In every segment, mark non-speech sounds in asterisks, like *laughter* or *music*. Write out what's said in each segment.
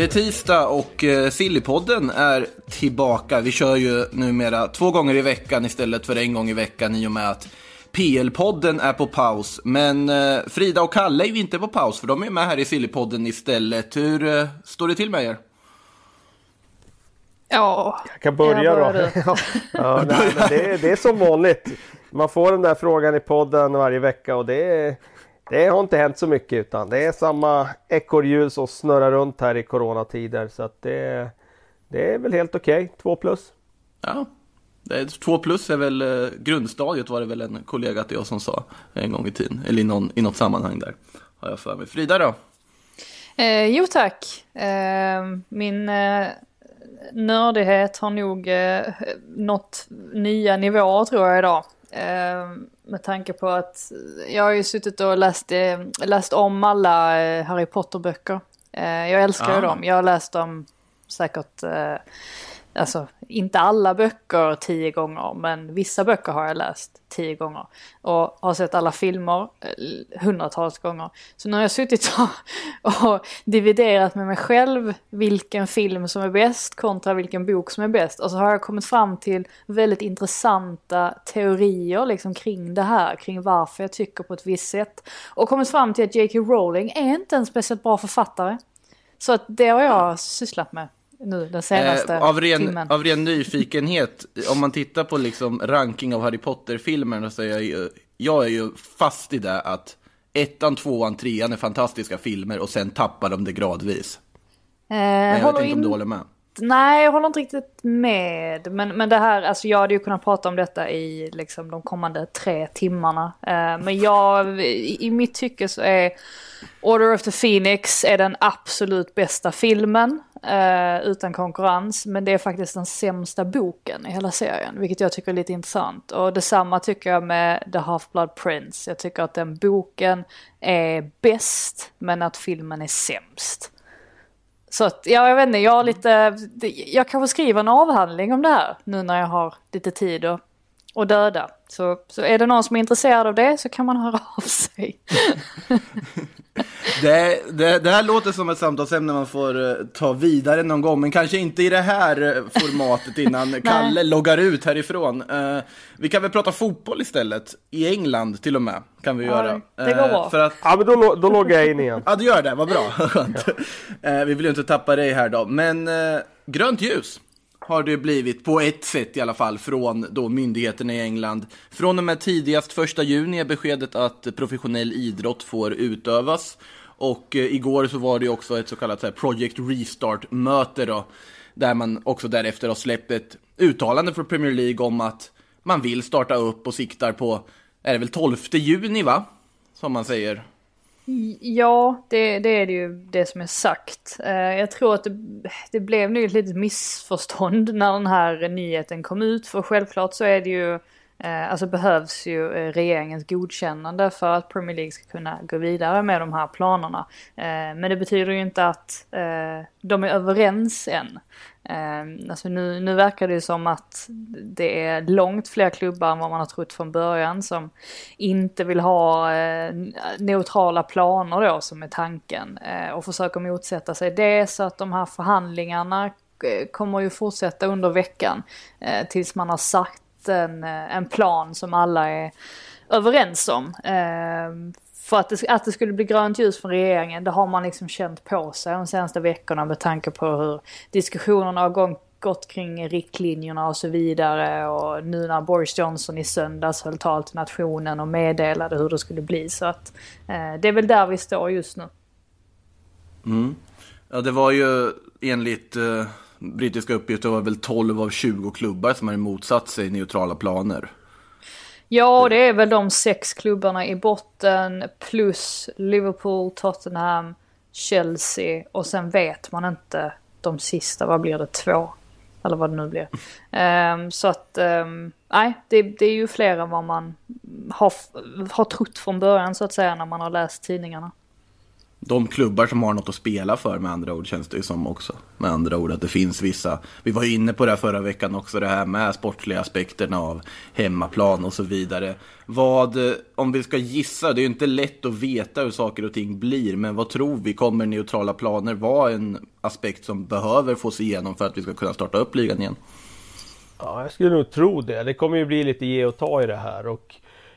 Det är tisdag och eh, Sillypodden är tillbaka. Vi kör ju numera två gånger i veckan istället för en gång i veckan i och med att PL-podden är på paus. Men eh, Frida och Kalle är ju inte på paus för de är med här i Sillypodden istället. Hur eh, står det till med er? Ja, Jag kan börja Jag då. ja, *laughs* ja, nej, det, är, det är som vanligt. Man får den där frågan i podden varje vecka och det, är, det har inte hänt så mycket utan det är samma ekorrhjul som snurrar runt här i coronatider. Så att det, det är väl helt okej. Två plus. Ja, det är, två plus är väl eh, grundstadiet var det väl en kollega till jag som sa en gång i tiden. Eller i, någon, i något sammanhang där. Har jag för mig. Frida då? eh, jo tack. Eh, min eh, nördighet har nog eh, nått nya nivåer tror jag idag. Eh, med tanke på att jag har ju suttit och läst, eh, läst om alla eh, Harry Potter-böcker. Jag älskar ju Ah. dem. Jag har läst dem säkert, alltså inte alla böcker tio gånger, men vissa böcker har jag läst tio gånger. Och har sett alla filmer eh, hundratals gånger. Så nu har jag suttit och, och dividerat med mig själv vilken film som är bäst kontra vilken bok som är bäst. Och så har jag kommit fram till väldigt intressanta teorier liksom kring det här, kring varför jag tycker på ett visst sätt. Och kommit fram till att J.K. Rowling är inte en speciellt bra författare. Så att det har jag sysslat med nu den senaste Eh, av, ren, timmen. av ren nyfikenhet, om man tittar på liksom ranking av Harry Potter-filmerna så är jag ju, jag är ju fast i det att ettan, tvåan, trean är fantastiska filmer och sen tappar de det gradvis. Eh, Men jag vet inte om in- du håller med. Nej, jag håller inte riktigt med. Men, men det här, alltså jag hade ju kunnat prata om detta i liksom de kommande tre timmarna. Eh, men jag, i, i mitt tycke så är Order of the Phoenix är den absolut bästa filmen. Eh, utan konkurrens. Men det är faktiskt den sämsta boken i hela serien. Vilket jag tycker är lite intressant. Och detsamma tycker jag med The Half-Blood Prince. Jag tycker att den boken är bäst. Men att filmen är sämst. Så att, ja, jag vet inte, jag har lite, jag kanske skriver en avhandling om det här nu när jag har lite tid och, och döda. Så, så är det någon som är intresserad av det så kan man höra av sig. *laughs* *laughs* Det, det, det här låter som ett samtalsämne man får eh, ta vidare någon gång, men kanske inte i det här eh, formatet innan *laughs* Kalle loggar ut härifrån. Eh, vi kan väl prata fotboll istället, i England till och med, kan vi göra. det går bra. För att Ja men då, då loggar jag in igen. Ja, du gör det. Vad bra. *laughs* Eh, vi vill ju inte tappa dig här då. Men grönt ljus har det blivit, på ett sätt i alla fall, från då myndigheterna i England. Från och med tidigast första juni är beskedet att professionell idrott får utövas. Och eh, igår så var det också ett så kallat så här, Project Restart-möte då. Där man också därefter har släppt ett uttalande från Premier League om att man vill starta upp och siktar på, är det väl 12 juni va? Som man säger. Ja, det, det är det ju det som är sagt. Eh, jag tror att det, det blev nog ett litet missförstånd när den här nyheten kom ut. För självklart så är det ju, Eh, alltså behövs ju eh, regeringens godkännande för att Premier League ska kunna gå vidare med de här planerna. Eh, men det betyder ju inte att de är överens än. Alltså nu, nu verkar det ju som att det är långt fler klubbar än vad man har trott från början som inte vill ha neutrala planer då som är tanken och försöker motsätta sig det så att de här förhandlingarna kommer ju fortsätta under veckan tills man har sagt en, en plan som alla är överens om. Ehm, för att det, att det skulle bli grönt ljus från regeringen, det har man liksom känt på sig de senaste veckorna med tanke på hur diskussionerna har gått, gått kring riktlinjerna och så vidare. Och nu när Boris Johnson i söndags höll tal till nationen och meddelade hur det skulle bli. Så att eh, det är väl där vi står just nu. Mm. Ja, det var ju enligt eh, brittiska uppgifter var väl 12 av 20 klubbar som har motsatt sig neutrala planer. Ja, det är väl de sex klubbarna i botten plus Liverpool, Tottenham, Chelsea och sen vet man inte de sista, vad blir det, två? Eller vad det nu blir. Um, *laughs* så att, um, nej, det, det, är ju fler än vad man har, har trott från början så att säga när man har läst tidningarna de klubbar som har något att spela för med andra ord känns det ju som också. Med andra ord att det finns vissa, vi var ju inne på det här förra veckan också, det här med sportliga aspekterna av hemmaplan och så vidare. Vad, eh, om vi ska gissa, det är ju inte lätt att veta hur saker och ting blir, men vad tror vi, kommer neutrala planer vara en aspekt som behöver fås igenom för att vi ska kunna starta upp ligan igen? Ja, jag skulle nog tro det. Det kommer ju bli lite ge och ta i det här och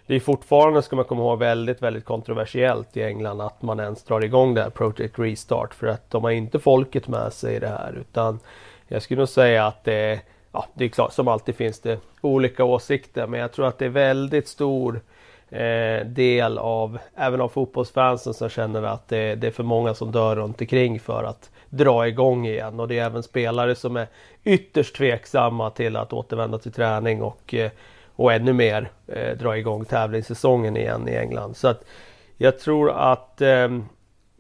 det är fortfarande, ska man komma ihåg, väldigt, väldigt kontroversiellt i England att man ens drar igång det här Project Restart. För att de har inte folket med sig i det här. Utan jag skulle nog säga att det är, ja, det är klart, som alltid finns det olika åsikter. Men jag tror att det är väldigt stor eh, del av, även av fotbollsfansen som känner att det, det, är för många som dör runt omkring för att dra igång igen. Och det är även spelare som är ytterst tveksamma till att återvända till träning och eh, och ännu mer eh, dra igång tävlingssäsongen igen i England. Så att jag tror att eh,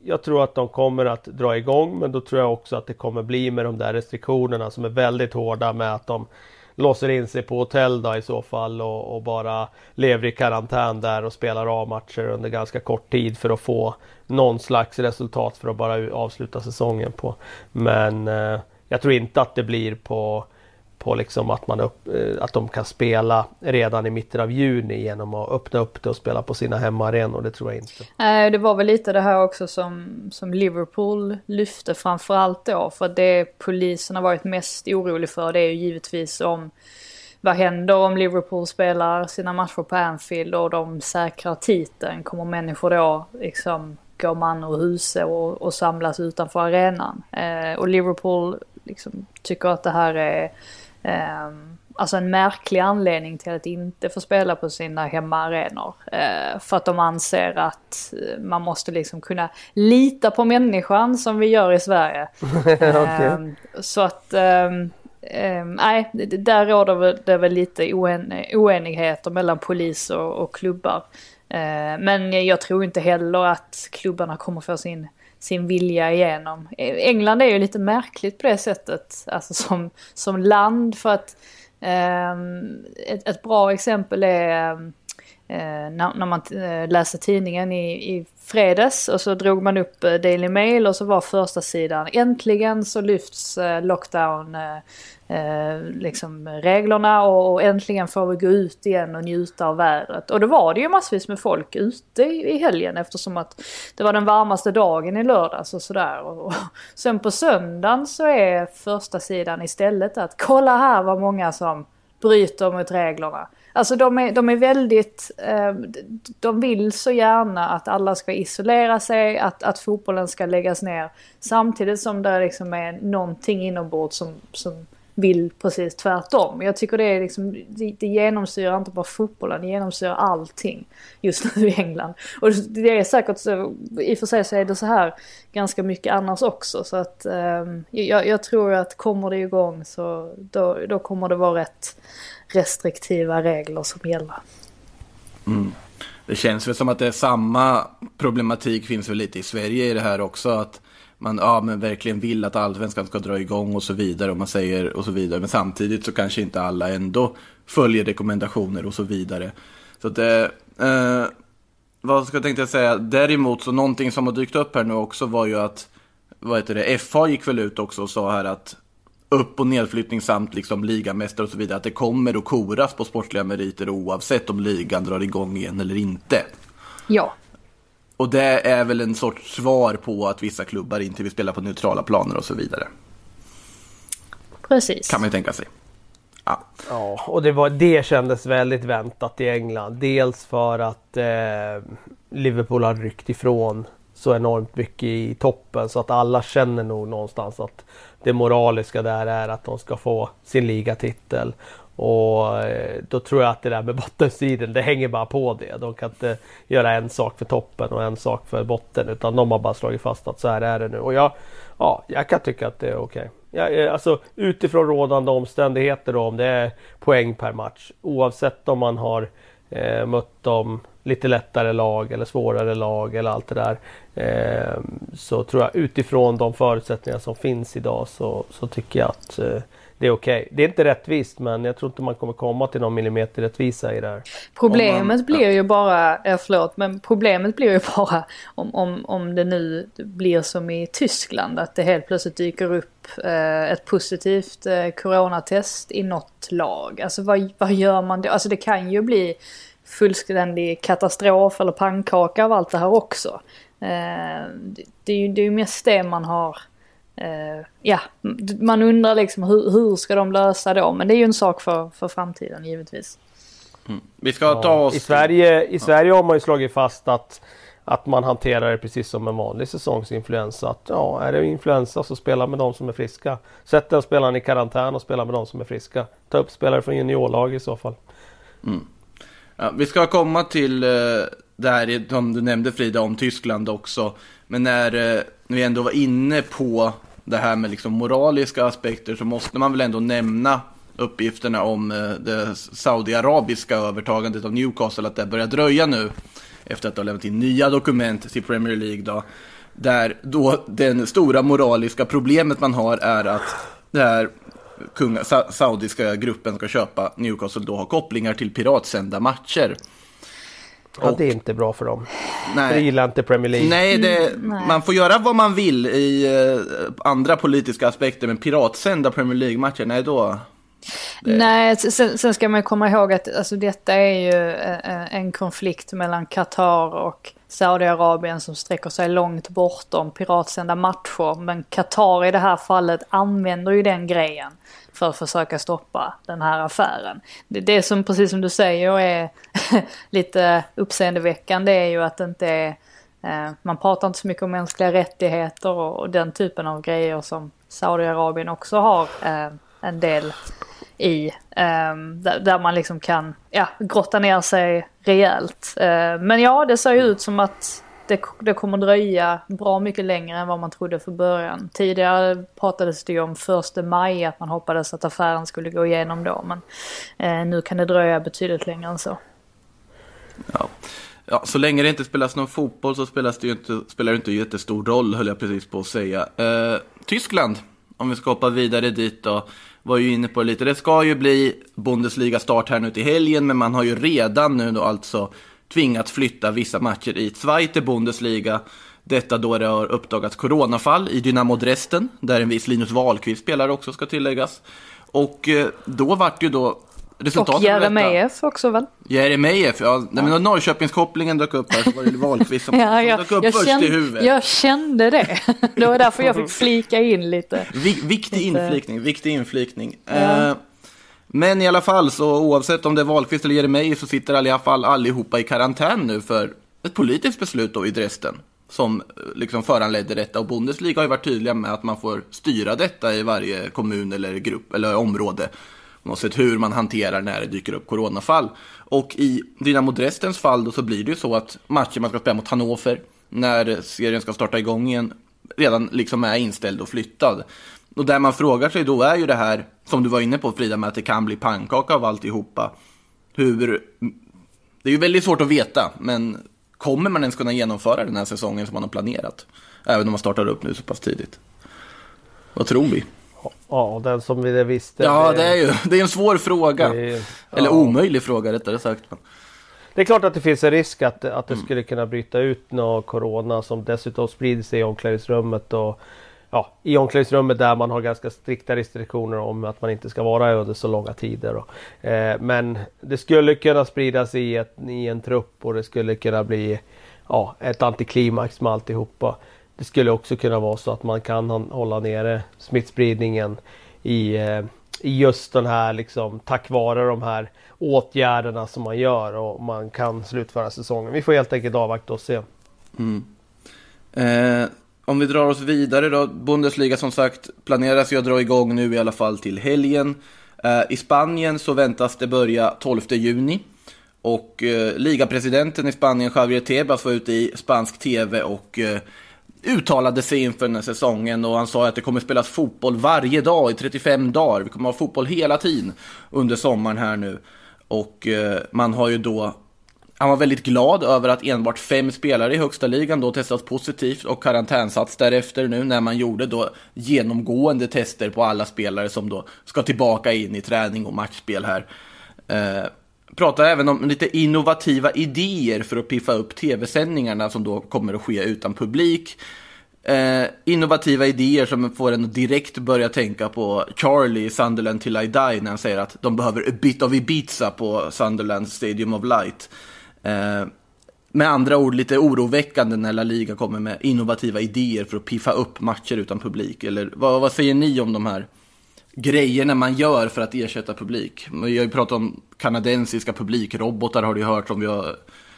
jag tror att de kommer att dra igång men då tror jag också att det kommer bli med de där restriktionerna som är väldigt hårda med att de låser in sig på hotell då i så fall och, och bara lever i karantän där och spelar A-matcher under ganska kort tid för att få någon slags resultat för att bara avsluta säsongen på. Men eh, jag tror inte att det blir på på liksom att, man upp, eh, att de kan spela redan i mitten av juni genom att öppna upp det och spela på sina hemmaarenor. Det tror jag inte. Nej, det var väl lite det här också som, som Liverpool lyfte framförallt då. För det polisen har varit mest orolig för det är ju givetvis om vad händer om Liverpool spelar sina matcher på Anfield och de säkrar titeln? Kommer människor då liksom gå man och huse och, och samlas utanför arenan? Eh, och Liverpool liksom tycker att det här är alltså en märklig anledning till att inte få spela på sina hemmaarenor. Uh, för att de anser att eh, man måste liksom kunna lita på människan som vi gör i Sverige. *laughs* okay. um, så att nej, där råder det väl lite oen oenigheter mellan polis och, klubbar. Men jag tror inte heller att klubbarna kommer få sin sin vilja igenom. England är ju lite märkligt på det sättet, alltså som, som land för att eh, ett, ett, bra exempel är eh, Eh, när, när, man eh, läste tidningen i, i fredags och så drog man upp eh, Daily Mail och så var första sidan äntligen så lyfts eh, lockdown eh, liksom reglerna och, och, äntligen får vi gå ut igen och njuta av vädret. Och då var det ju massvis med folk ute i, i helgen eftersom att det var den varmaste dagen i lördags och sådär. Och, och sen på söndagen så är första sidan istället att kolla här vad många som bryter mot reglerna. Alltså de är, de är väldigt, eh, de vill så gärna att alla ska isolera sig, att, att fotbollen ska läggas ner. Samtidigt som det liksom är någonting inombords som, som vill precis tvärtom. Jag tycker det är liksom, det, det genomsyrar inte bara fotbollen, det genomsyrar allting just nu i England. Och det är säkert så, i och för sig så är det så här ganska mycket annars också. Så att eh, jag, jag, tror att kommer det igång så då, då kommer det vara rätt restriktiva regler som gäller. Mm. Det känns väl som att det är samma problematik finns väl lite i Sverige i det här också. Att man ja, men verkligen vill att allsvenskan ska dra igång och så vidare. Och man säger och så vidare. Men samtidigt så kanske inte alla ändå följer rekommendationer och så vidare. Så att det, eh, vad ska jag tänkte säga? Däremot så någonting som har dykt upp här nu också var ju att vad heter det, FA gick väl ut också och sa här att upp och nedflyttning samt liksom ligamästare och så vidare, att det kommer att koras på sportsliga meriter oavsett om ligan drar igång igen eller inte. Ja. Och det är väl en sorts svar på att vissa klubbar inte vill spela på neutrala planer och så vidare. Precis. Kan man ju tänka sig. Ja, ja och det, var, det kändes väldigt väntat i England. Dels för att eh, Liverpool har ryckt ifrån så enormt mycket i toppen så att alla känner nog någonstans att det moraliska där är att de ska få sin ligatitel. Och eh, då tror jag att det där med *laughs* bottenstriden, det hänger bara på det. De kan inte göra en sak för toppen och en sak för botten utan de har bara slagit fast att så här är det nu. Och jag, ja, jag kan tycka att det är okej. Okay. Eh, alltså utifrån rådande omständigheter då, om det är poäng per match oavsett om man har eh, mött dem lite lättare lag eller svårare lag eller allt det där. Eh, så tror jag utifrån de förutsättningar som finns idag så, så tycker jag att eh, det är okej. Okay. Det är inte rättvist men jag tror inte man kommer komma till någon millimeter rättvisa i det här. Problemet man- blir ju bara, eh, förlåt, men problemet blir ju bara om, om, om det nu blir som i Tyskland att det helt plötsligt dyker upp eh, ett positivt eh, coronatest i något lag. Alltså vad, vad gör man då? Alltså det kan ju bli fullständig katastrof eller pannkaka av allt det här också. Eh, det, det är ju det är mest det man har Eh, ja, man undrar liksom hur, hur ska de lösa då? Men det är ju en sak för, för framtiden givetvis. Vi ska ta oss... I Sverige, I Sverige har man ju slagit fast att, att man hanterar det precis som en vanlig säsongsinfluensa. Att, ja, är det influensa så spela med de som är friska. Sätt den spelaren i karantän och spela med de som är friska. Ta upp spelare från juniorlag i så fall. Ja, vi ska komma till eh, det här som du nämnde Frida om Tyskland också. Men när eh, när vi ändå var inne på det här med liksom moraliska aspekter så måste man väl ändå nämna uppgifterna om eh, det saudiarabiska övertagandet av Newcastle, att det börjar dröja nu efter att ha lämnat in nya dokument till Premier League. Då, där då den stora moraliska problemet man har är att det här kunga, sa, saudiska gruppen ska köpa Newcastle då har kopplingar till piratsända matcher. Ja, Och- det är inte bra för dem. Det Nej, gillar inte Premier League. nej, det, nej. man får göra vad man vill i eh, andra politiska aspekter, men piratsända Premier League-matcher, nej då... Nej, sen, sen ska man ju komma ihåg att alltså, detta är ju eh, en konflikt mellan Qatar och Saudiarabien som sträcker sig långt bortom piratsända matcher. Men Qatar i det här fallet använder ju den grejen för att försöka stoppa den här affären. Det, det som, precis som du säger, är *laughs* lite uppseendeväckande är ju att det inte är Eh, Man pratar inte så mycket om mänskliga rättigheter och, och den typen av grejer som Saudiarabien också har eh, en del i. Eh, där, där man liksom kan ja, grotta ner sig rejält. Eh, men ja, det ser ju ut som att det, det kommer dröja bra mycket längre än vad man trodde för början. Tidigare pratades det ju om första maj, att man hoppades att affären skulle gå igenom då. Men eh, nu kan det dröja betydligt längre än så. Ja. Ja, så länge det inte spelas någon fotboll så spelas det ju inte, spelar det inte jättestor roll, höll jag precis på att säga. Eh, Tyskland, om vi ska hoppa vidare dit då, var ju inne på det lite. Det ska ju bli Bundesliga-start här nu till helgen, men man har ju redan nu då alltså tvingats flytta vissa matcher i Zweite Bundesliga. Detta då det har uppdagats coronafall i Dynamo Dresden, där en viss Linus Wahlqvist spelar också, ska tilläggas. Och eh, då vart ju då resultatet Och Jeremejeff också väl? Jeremejeff, ja. Nej, men när Norrköpingskopplingen dök upp här så var det Wahlqvist som, *laughs* Ja, som jag, dök upp jag, först kände, i huvudet. jag kände det. Det var därför jag fick *laughs* flika in lite. Vi, viktig Lite- inflikning, viktig inflikning. Ja. Eh, men i alla fall, så oavsett om det är Wahlqvist eller Jeremejeff så sitter i alla fall allihopa i karantän nu för ett politiskt beslut då i Dresden. Som eh, liksom föranledde detta och Bundesliga har ju varit tydliga med att man får styra detta i varje kommun eller grupp eller område. Oavsett hur man hanterar när det dyker upp coronafall. Och i Dynamo Dresdens fall då så blir det ju så att matchen man ska spela mot Hannover när serien ska starta igång igen redan liksom är inställd och flyttad. Och där man frågar sig då är ju det här, som du var inne på Frida, med att det kan bli pannkaka av alltihopa. Hur... Det är ju väldigt svårt att veta, men kommer man ens kunna genomföra den här säsongen som man har planerat? Även om man startar upp nu så pass tidigt. Vad tror vi? Ja, den som vi det visste. Ja, det är ju det är en svår fråga. är- Eller ja. omöjlig fråga rättare sagt. Det är klart att det finns en risk att, att det skulle kunna bryta ut någon corona som dessutom sprider sig i omklädningsrummet. Och, ja, I omklädningsrummet där man har ganska strikta restriktioner om att man inte ska vara under så långa tider. Och, eh, men det skulle kunna spridas i, ett, i en trupp och det skulle kunna bli ja, ett antiklimax med alltihopa. Det skulle också kunna vara så att man kan hålla nere smittspridningen i, eh, i just den här liksom tack vare de här åtgärderna som man gör och man kan slutföra säsongen. Vi får helt enkelt avvakta och se. Mm. Eh, om vi drar oss vidare då. Bundesliga som sagt planeras ju att dra igång nu i alla fall till helgen. Eh, I Spanien så väntas det börja 12 juni. Och eh, ligapresidenten i Spanien, Javier Tebas, var ute i spansk tv och eh, uttalade sig inför den här säsongen och han sa att det kommer spelas fotboll varje dag i 35 dagar. Vi kommer ha fotboll hela tiden under sommaren här nu. Och eh, man har ju då han var väldigt glad över att enbart fem spelare i högsta ligan då testats positivt och karantänsats därefter nu när man gjorde då genomgående tester på alla spelare som då ska tillbaka in i träning och matchspel här. Eh, pratar även om lite innovativa idéer för att piffa upp tv-sändningarna som då kommer att ske utan publik. Eh, innovativa idéer som får en att direkt börja tänka på Charlie i Sunderland till I die när han säger att de behöver a bit of Ibiza på Sunderland Stadium of Light. Eh, med andra ord lite oroväckande när La Liga kommer med innovativa idéer för att piffa upp matcher utan publik. Eller vad, vad säger ni om de här grejerna man gör för att ersätta publik? Vi har ju pratat om kanadensiska publikrobotar har du hört om. Vi har,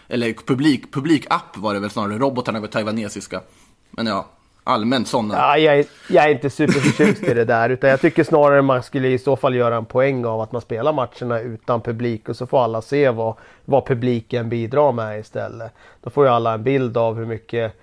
eller publik, publikapp var det väl snarare, robotarna var taiwanesiska. Men ja, allmänt sådana. Ja, jag, är, jag är inte superförtjust i det där. Utan jag tycker snarare man skulle i så fall göra en poäng av att man spelar matcherna utan publik. Och så får alla se vad, vad publiken bidrar med istället. Då får ju alla en bild av hur mycket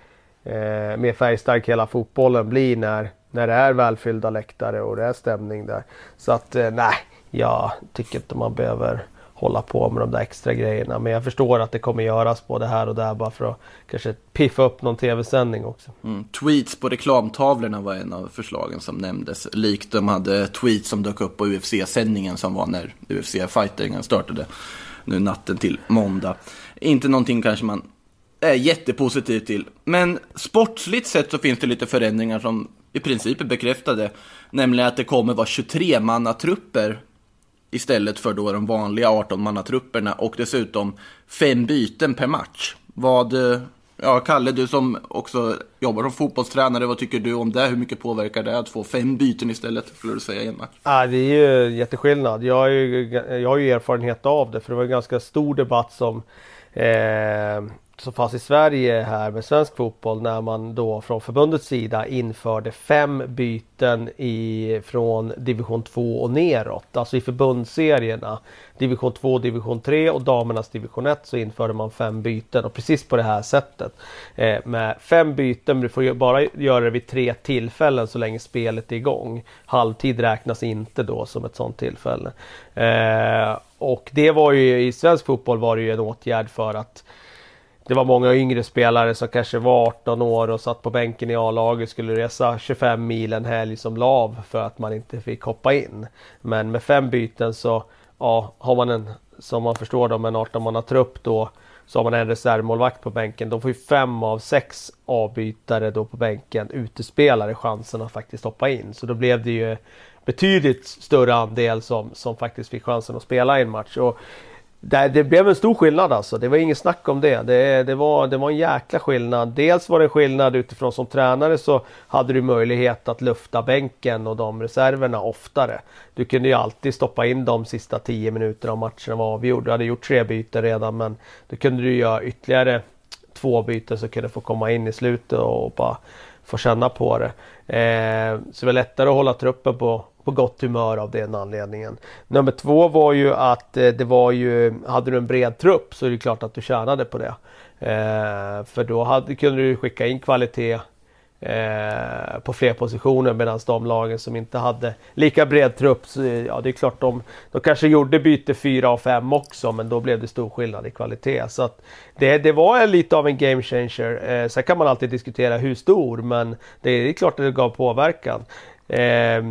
eh, mer färgstark hela fotbollen blir när, när det är välfyllda läktare och det är stämning där. Så att eh, nej, jag tycker inte man behöver hålla på med de där extra grejerna. Men jag förstår att det kommer göras både här och där bara för att kanske piffa upp någon tv-sändning också. Mm. Tweets på reklamtavlorna var en av förslagen som nämndes. Likt de hade tweets som dök upp på UFC-sändningen som var när UFC-fightingen startade nu natten till måndag. Inte någonting kanske man är jättepositiv till. Men sportsligt sett så finns det lite förändringar som i princip är bekräftade. Nämligen att det kommer vara 23-mannatrupper istället för då de vanliga 18-mannatrupperna och dessutom fem byten per match. Vad, eh, ja Kalle, du som också jobbar som fotbollstränare, vad tycker du om det? Hur mycket påverkar det att få fem byten istället, skulle du säga, i en match? Ja, det är ju jätteskillnad. Jag har ju, jag har ju erfarenhet av det, för det var en ganska stor debatt som eh, som fanns i Sverige här med svensk fotboll när man då från förbundets sida införde fem byten i, från division 2 och neråt. Alltså i förbundsserierna. Division 2, division 3 och damernas division 1 så införde man fem byten och precis på det här sättet. Eh, med fem byten, du får bara göra det vid tre tillfällen så länge spelet är igång. Halvtid räknas inte då som ett sådant tillfälle. Eh, och det var ju i svensk fotboll var det ju en åtgärd för att det var många yngre spelare som kanske var 18 år och satt på bänken i A-laget skulle resa 25 mil en helg som lav för att man inte fick hoppa in. Men med fem byten så ja, har man en, som man förstår då, en 18-mannatrupp då så har man en reservmålvakt på bänken. De får ju fem av sex avbytare då på bänken, utespelare, chansen att faktiskt hoppa in. Så då blev det ju betydligt större andel som, som faktiskt fick chansen att spela i en match. Och det, det blev en stor skillnad alltså. Det var inget snack om det. det. Det, var, det var en jäkla skillnad. Dels var det en skillnad utifrån som tränare så hade du möjlighet att lufta bänken och de reserverna oftare. Du kunde ju alltid stoppa in de sista 10 minuterna om matchen var avgjord. Du hade gjort tre byten redan men då kunde du göra ytterligare två byten så kunde få komma in i slutet och bara få känna på det. Eh, så det var lättare att hålla truppen på, på gott humör av den anledningen. Nummer två var ju att eh, det var ju, hade du en bred trupp så är det klart att du tjänade på det. Eh, för då hade, kunde du skicka in kvalitet eh, på fler positioner medan de lagen som inte hade lika bred trupp, så, eh, ja det är klart de, de kanske gjorde byte 4 och 5 också men då blev det stor skillnad i kvalitet. Så att det, det var lite av en game changer. Eh, sen kan man alltid diskutera hur stor men det är klart att det gav påverkan. Eh,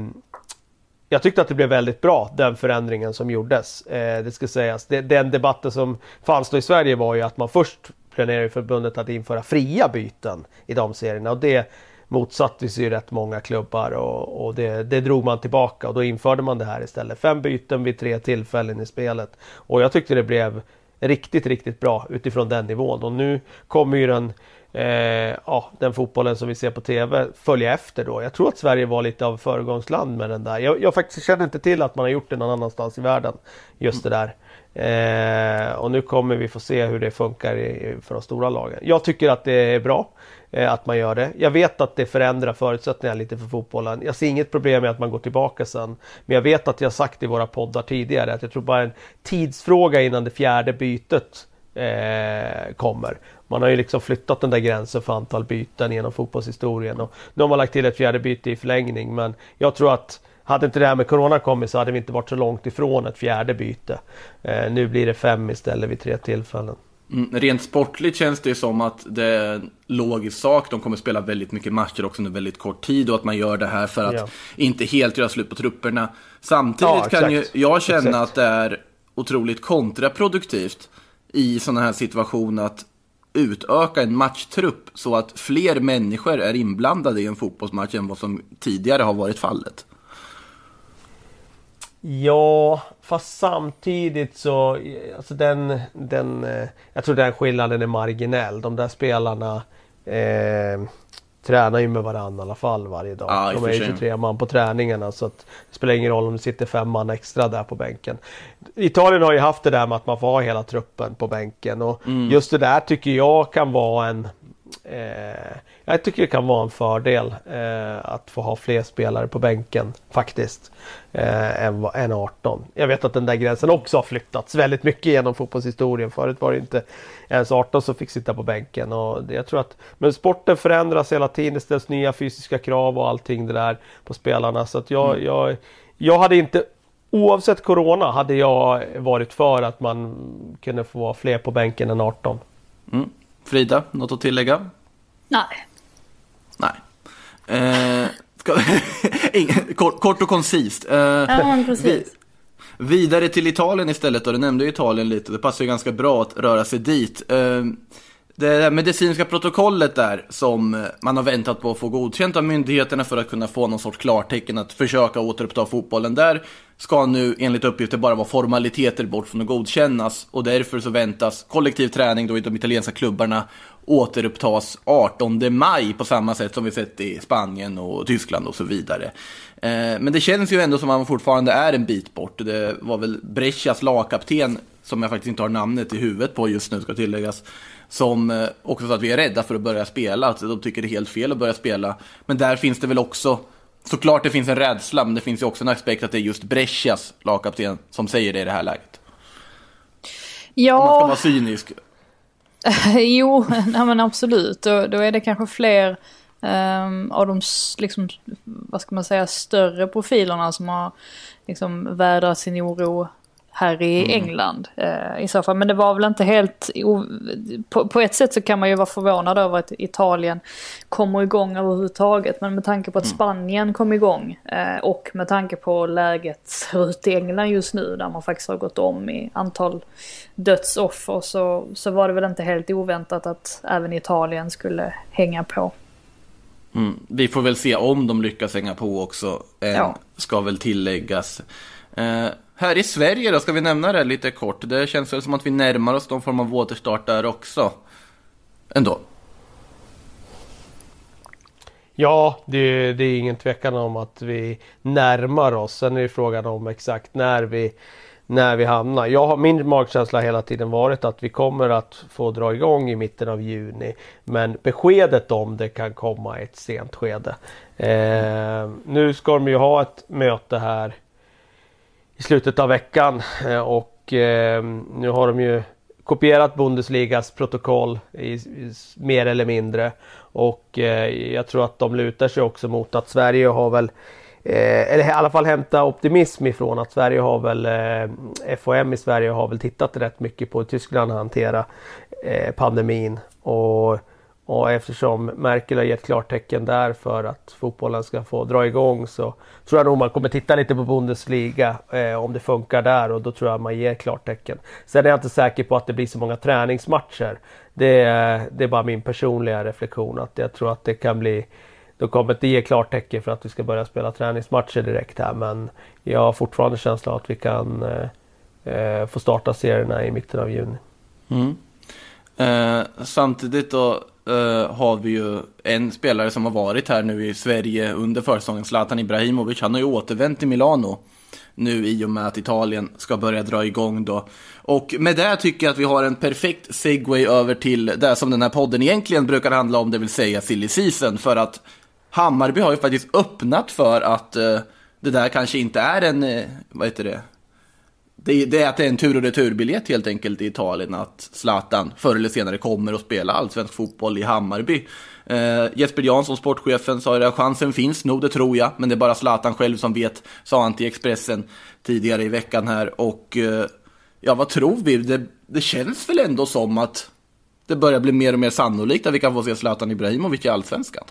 jag tyckte att det blev väldigt bra, den förändringen som gjordes. Eh, det ska sägas. Det, den debatten som fanns då i Sverige var ju att man först planerade förbundet att införa fria byten i de serierna och det motsatte sig ju rätt många klubbar och, och det, det, drog man tillbaka och då införde man det här istället. Fem byten vid tre tillfällen i spelet. Och jag tyckte det blev riktigt, riktigt bra utifrån den nivån. Och nu kommer ju den eh, ja, den fotbollen som vi ser på TV följa efter då. Jag tror att Sverige var lite av föregångsland med den där. Jag, jag faktiskt känner inte till att man har gjort det någon annanstans i världen. Just det där. Eh, och nu kommer vi få se hur det funkar i, för de stora lagen. Jag tycker att det är bra eh, att man gör det. Jag vet att det förändrar förutsättningarna lite för fotbollen. Jag ser inget problem med att man går tillbaka sen. Men jag vet att jag sagt i våra poddar tidigare att jag tror bara en tidsfråga innan det fjärde bytet eh, kommer. Man har ju liksom flyttat den där gränsen för antal byten genom fotbollshistorien och nu har man lagt till ett fjärde byte i förlängning men jag tror att hade inte det här med Corona kommit så hade vi inte varit så långt ifrån ett fjärde byte. Eh, nu blir det fem istället vid tre tillfällen. Mm, rent sportligt känns det som att det är en logisk sak. De kommer spela väldigt mycket matcher också under väldigt kort tid och att man gör det här för att Ja. inte helt göra slut på trupperna. Samtidigt Ja, kan ju jag känna Exakt. att det är otroligt kontraproduktivt i sådana här situationer att utöka en matchtrupp så att fler människor är inblandade i en fotbollsmatch än vad som tidigare har varit fallet. Ja, fast samtidigt så, alltså den, den, eh, jag tror den skillnaden är marginell. De där spelarna eh, tränar ju med varandra i alla fall varje dag. Och de är ju sig. 23 man på träningarna så att det spelar ingen roll om det sitter fem man extra där på bänken. Italien har ju haft det där med att man får ha hela truppen på bänken och Mm. just det där tycker jag kan vara en Eh, jag tycker det kan vara en fördel eh, att få ha fler spelare på bänken faktiskt. Eh, än, än 18. Jag vet att den där gränsen också har flyttats väldigt mycket genom fotbollshistorien. Förut var det inte ens 18 som fick sitta på bänken. Och det, jag tror att, men sporten förändras hela tiden. Det ställs nya fysiska krav och allting det där på spelarna. Så att jag, jag, jag hade inte Oavsett Corona hade jag varit för att man kunde få vara fler på bänken än 18. Mm. Frida, något att tillägga? Nej. Ska... *laughs* Kort, kort och koncist. Eh, Ja, men vi, precis. vidare till Italien istället då. Du nämnde ju Italien lite. Det passar ju ganska bra att röra sig dit. Eh, det medicinska protokollet där som man har väntat på att få godkänt av myndigheterna för att kunna få någon sorts klartecken att försöka återuppta fotbollen där ska nu enligt uppgifter bara vara formaliteter bort från att godkännas och därför så väntas kollektiv träning då i de italienska klubbarna återupptas 18 maj på samma sätt som vi sett i Spanien och Tyskland och så vidare. Eh, Men det känns ju ändå som att man fortfarande är en bit bort. Det var väl Brescias lagkapten, som jag faktiskt inte har namnet i huvudet på just nu ska tilläggas, som eh, också sa att vi är rädda för att börja spela, att de tycker det är helt fel att börja spela. Men där finns det väl också, såklart det finns en rädsla, men det finns ju också en aspekt att det är just Brescias lagkapten som säger det i det här läget. Om man ska Ja, vara cynisk. *laughs* jo, nej men absolut. Då, då är det kanske fler um, av de liksom, vad ska man säga, större profilerna som har liksom vädrat sin oro här i England eh, i så fall. Men det var väl inte helt... På, på ett sätt så kan man ju vara förvånad över att Italien kommer igång överhuvudtaget. Men med tanke på att Spanien kom igång eh, och med tanke på läget *laughs* ser ut i England just nu där man faktiskt har gått om i antal dödsoffer så, så var det väl inte helt oväntat att även Italien skulle hänga på. Mm. Vi får väl se om de lyckas hänga på också, eh, Ja. ska väl tilläggas. Eh, här i Sverige då, ska vi nämna det lite kort? Det känns väl som att vi närmar oss någon form av återstart där också. Ändå. Ja, det, det är ingen tvekan om att vi närmar oss. Sen är det frågan om exakt när vi, när vi hamnar. Jag har, min magkänsla har hela tiden varit att vi kommer att få dra igång i mitten av juni. Men beskedet om det kan komma i ett sent skede. Eh, nu ska de ju ha ett möte här i slutet av veckan eh, och eh, nu har de ju kopierat Bundesligas protokoll i, i, mer eller mindre och eh, jag tror att de lutar sig också mot att Sverige har väl eh, eller i alla fall hämta optimism ifrån att Sverige har väl eh, FOM i Sverige har väl tittat rätt mycket på hur Tyskland hanterar eh, pandemin och och eftersom Merkel har gett klartecken där för att fotbollen ska få dra igång så tror jag nog man kommer titta lite på Bundesliga eh, om det funkar där och då tror jag man ger klartecken. Sen är jag inte säker på att det blir så många träningsmatcher. Det är, det är bara min personliga reflektion att jag tror att det kan bli de kommer inte ge klartecken för att vi ska börja spela träningsmatcher direkt här men jag har fortfarande känslan att vi kan eh, eh, få starta serierna i mitten av juni. Mm. Eh, samtidigt då Uh, har vi ju en spelare som har varit här nu i Sverige under försäsongen, Zlatan Ibrahimovic. Han har ju återvänt till Milano nu i och med att Italien ska börja dra igång då. Och med det tycker jag att vi har en perfekt segway över till det som den här podden egentligen brukar handla om, det vill säga silly season. För att Hammarby har ju faktiskt öppnat för att uh, det där kanske inte är en, uh, vad heter det, det, det är att det är en tur och returbiljett helt enkelt i Italien att Zlatan förr eller senare kommer att spela allsvensk fotboll i Hammarby. Eh, Jesper Jansson, sportchefen, sa att chansen finns nog, det tror jag, men det är bara Zlatan själv som vet, sa han till Expressen tidigare i veckan här. Och eh, ja, vad tror vi? Det, det känns väl ändå som att det börjar bli mer och mer sannolikt att vi kan få se Zlatan Ibrahimovic i Allsvenskan.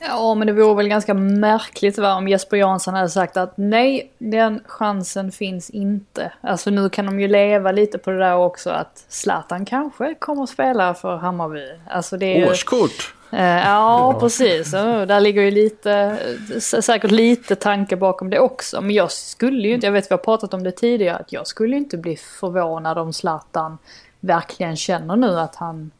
Ja, men det vore väl ganska märkligt va, om Jesper Jansson hade sagt att nej, den chansen finns inte. Alltså nu kan de ju leva lite på det där också att Zlatan kanske kommer att spela för Hammarby. Alltså det är ju... Årskort! Eh, ja, *laughs* precis. Ja, där ligger ju lite, säkert lite tanke bakom det också. Men jag skulle ju inte, jag vet vi har pratat om det tidigare, att jag skulle inte bli förvånad om Zlatan verkligen känner nu att han,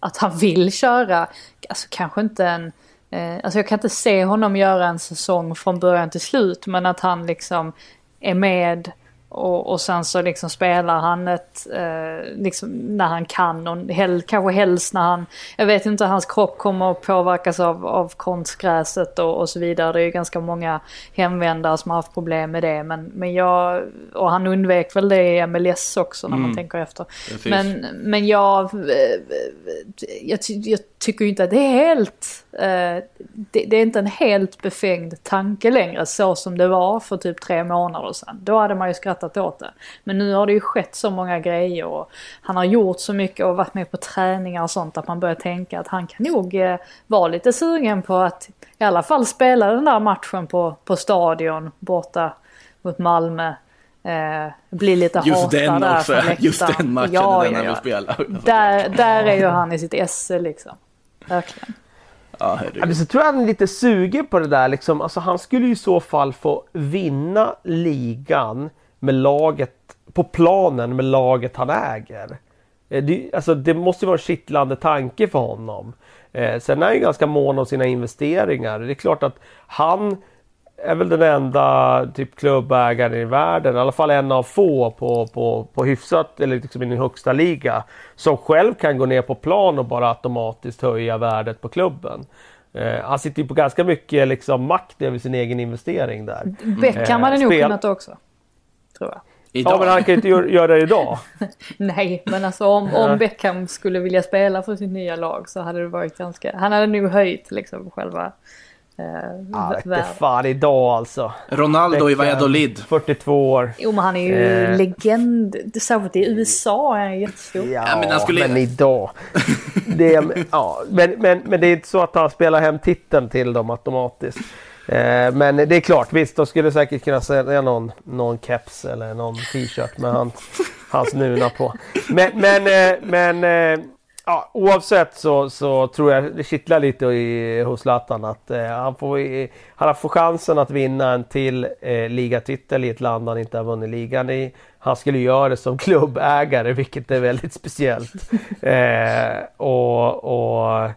att han vill köra, alltså kanske inte en, eh, alltså jag kan inte se honom göra en säsong från början till slut, men att han liksom är med och, och sen så liksom spelar han ett, eh, liksom när han kan och hell, kanske helst när han, jag vet inte hans kropp kommer att påverkas av, av konstgräset och, och så vidare. Det är ju ganska många hemvändare som har haft problem med det. Men, men jag, och han undvek väl det i MLS också när man tänker efter. Precis. Men, men jag, eh, jag, jag tycker ju inte att det är helt, eh, det, det är inte en helt befängd tanke längre så som det var för typ tre månader sedan. Då hade man ju skrattat åt det. Men nu har det ju skett så många grejer och han har gjort så mycket och varit med på träningar och sånt att man börjar tänka att han kan nog eh, vara lite sugen på att i alla fall spela den där matchen på, på stadion borta mot Malmö. Eh, bli lite Just hatad den där också, från *laughs* just den matchen Ja, är den ja, ja. spela. *laughs* Där, där är ju han i sitt esse liksom. Verkligen. Ja, men så tror jag han är lite sugen på det där liksom. Alltså han skulle ju i så fall få vinna ligan med laget på planen med laget han äger. Eh, Det, alltså, det måste ju vara en kittlande tanke för honom. Eh, sen är han ju ganska mån om sina investeringar. Det är klart att han är väl den enda typ klubbägaren i världen, i alla fall en av få på, på, på hyfsat, eller liksom i den högsta liga, som själv kan gå ner på plan och bara automatiskt höja värdet på klubben. Eh, han sitter ju på ganska mycket liksom, makt över sin egen investering där. Beckham Eh, hade nog spel- kunnat också. Tror jag. Idag. Ja men han kan inte gör- göra det idag. *laughs* Nej, men alltså om, om Beckham skulle vilja spela för sitt nya lag så hade det varit ganska... Han hade nog höjt liksom själva eh, inte fan idag alltså. Ronaldo i Beckham, Valladolid. 42 år. Jo, men han är ju Eh. legend. Särskilt i USA är han jättestor. Ja, men men, han skulle- idag. Det är, *laughs* ja, men, men, men det är inte så att han spelar hem titeln till dem automatiskt. Eh, men det är klart, visst de skulle säkert kunna sälja någon, någon keps eller någon t-shirt med hans, hans nuna på. Men, men, eh, men eh, ja, oavsett så, så tror jag det kittlar lite i, hos Zlatan att eh, han, får, han får chansen att vinna en till eh, ligatitel i ett land han inte har vunnit ligan i. Han skulle göra det som klubbägare vilket är väldigt speciellt. Eh, och, och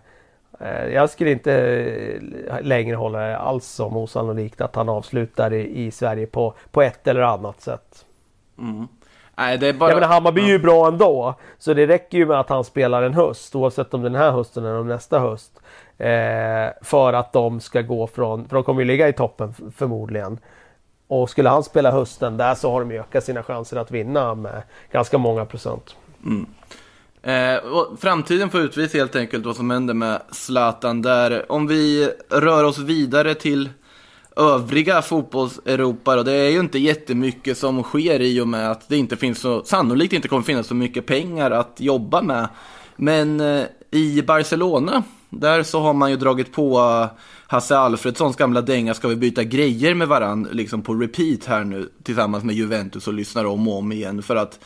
jag skulle inte eh, längre hålla det alls som osannolikt att han avslutar i, i Sverige på, på ett eller annat sätt. Nej, det är bara... Jag menar Hammarby är ju bra ändå. Så det räcker ju med att han spelar en höst oavsett om den här hösten eller om nästa höst. Eh, för att de ska gå från, för de kommer ju ligga i toppen förmodligen. Och skulle han spela hösten där så har de ökat sina chanser att vinna med ganska många procent. Eh, och framtiden får utvisa helt enkelt vad som händer med Zlatan där. Om vi rör oss vidare till övriga fotbolls-Europa då, det är ju inte jättemycket som sker i och med att det inte finns så, sannolikt inte kommer finnas så mycket pengar att jobba med. Men eh, i Barcelona, där så har man ju dragit på eh, Hasse Alfredsons gamla dänga ska vi byta grejer med varann liksom på repeat här nu tillsammans med Juventus och lyssnar om och om igen för att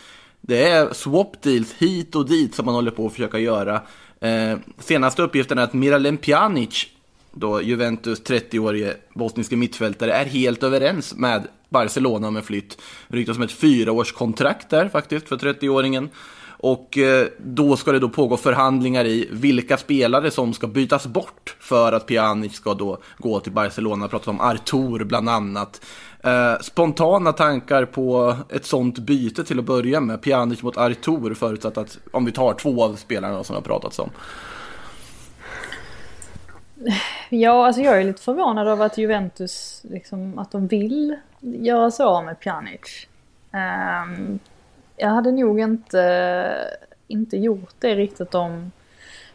det är swap deals hit och dit som man håller på att försöka göra. Eh, senaste uppgiften är att Miralem Pjanic, då Juventus 30-årige bosniske mittfältare, är helt överens med Barcelona om en flytt. Ryktas om ett fyraårskontrakt där faktiskt för 30-åringen. Och eh, då ska det då pågå förhandlingar i vilka spelare som ska bytas bort för att Pjanic ska då gå till Barcelona. Pratar om Artur bland annat. Eh, spontana tankar på ett sånt byte till att börja med. Pjanic mot Artur förutsatt att, om vi tar två av spelarna som har pratats om. Ja, alltså jag är lite förvånad över att Juventus, liksom, att de vill göra sig av med Pjanic. Um, jag hade nog inte, inte gjort det riktigt om,